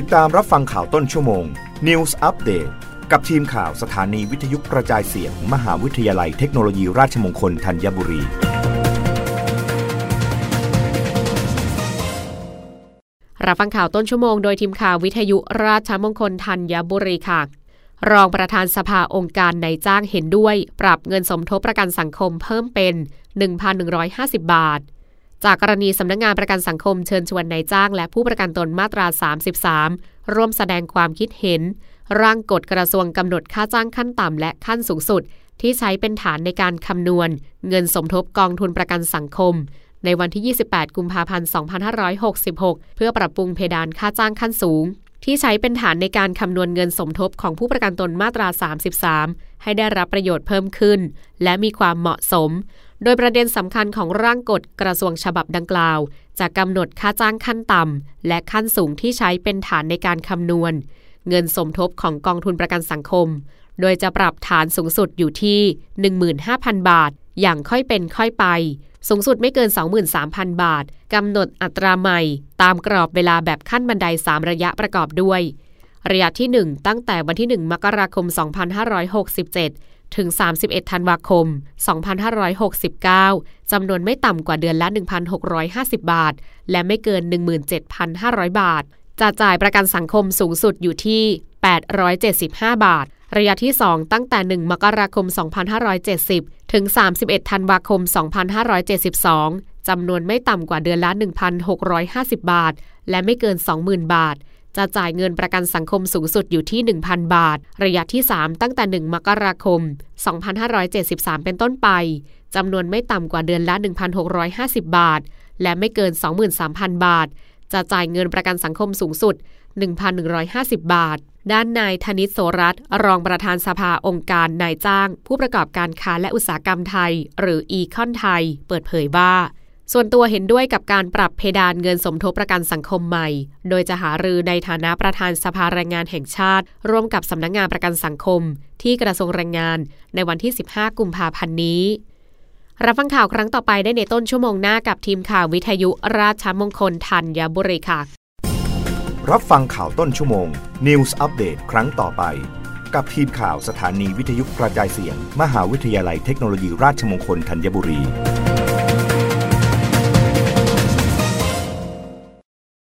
ติดตามรับฟังข่าวต้นชั่วโมง News Update กับทีมข่าวสถานีวิทยุกระจายเสียง มหาวิทยาลัยเทคโนโลยีราชมงคลธัญบุรี รับฟังข่าวต้นชั่วโมงโดยทีมข่าววิทยุราชมงคลธัญบุรีค่ะ รองประธานสภาองค์การนายจ้างเห็นด้วย ปรับเงินสมทบประกันสังคมเพิ่มเป็น 1,150 บาท จากกรณีสำนักงงานประกันสังคมเชิญชวนนายจ้าง และผู้ประกันตนมาตรา 33 ร่วมแสดงความคิดเห็น ร่างกฎกระทรวงกำหนดค่าจ้างขั้นต่ำและขั้นสูงสุด ที่ใช้เป็นฐานในการคำนวณ เงินสมทบกองทุนประกันสังคม ในวันที่ 28 กุมภาพันธ์ 2566 เพื่อปรับปรุงเพดานค่าจ้างขั้นสูง ที่ใช้เป็นฐานในการคำนวณเงินสมทบของผู้ประกันตนมาตรา 33 ให้ได้รับประโยชน์เพิ่มขึ้น และมีความเหมาะสม โดยประเด็นสำคัญของร่างกฎกระทรวงฉบับดังกล่าวจะกำหนดค่าจ้างขั้นต่ำและขั้นสูงที่ใช้เป็นฐานในการคำนวณ เงินสมทบของกองทุนประกันสังคม โดยจะปรับฐานสูงสุดอยู่ที่ 15,000 บาท อย่างค่อยเป็นค่อยไป สูงสุดไม่เกิน 23,000 บาทกำหนดอัตราใหม่ ตามกรอบเวลาแบบขั้นบันได 3 ระยะประกอบด้วย ระยะที่ 1 ตั้งแต่วันที่ 1 มกราคม 2567 ถึง 31 ธันวาคม 2569 จำนวนไม่ต่ำกว่าเดือนละ 1,650 บาท และไม่เกิน 17,500 บาท จะจ่ายประกันสังคมสูงสุดอยู่ที่ 875 บาท ระยะที่ 2 ตั้งแต่ 1 มกราคม 2570 ถึง 31 ธันวาคม 2572 จำนวนไม่ต่ำกว่าเดือนละ 1,650 บาท และไม่เกิน 20,000 บาท จะจ่ายเงินประกันสังคมสูงสุดอยู่ที่ 1,000 บาท ระยะที่ 3 ตั้งแต่ 1 มกราคม 2573 เป็นต้นไป จำนวนไม่ต่ำกว่าเดือนละ 1,650 บาท และไม่เกิน 23,000 บาท จะจ่ายเงินประกันสังคมสูงสุด 1,150 บาท ด้านนายธนิตโสรัตน์รองประธานสภาองค์การนายจ้าง ผู้ประกอบการค้าและอุตสาหกรรมไทย หรืออีคอนไทย เปิดเผยว่า ส่วนตัวเห็นด้วยกับการปรับเพดานเงินสมทบประกันสังคมใหม่ โดยจะหารือในฐานะประธานสภาแรงงานแห่งชาติ ร่วมกับสำนักงงานประกันสังคม ที่กระทรวงแรงงาน ในวันที่ 15 กุมภาพันธ์นี้ รับฟังข่าวครั้งต่อไปได้ในต้นชั่วโมงหน้ากับทีมข่าววิทยุราชมงคลธัญบุรีค่ะ รับฟังข่าวต้นชั่วโมง News อัปเดตครั้งต่อไป กับทีมข่าวสถานีวิทยุกระจายเสียง มหาวิทยาลัยเทคโนโลยีราชมงคลธัญบุรี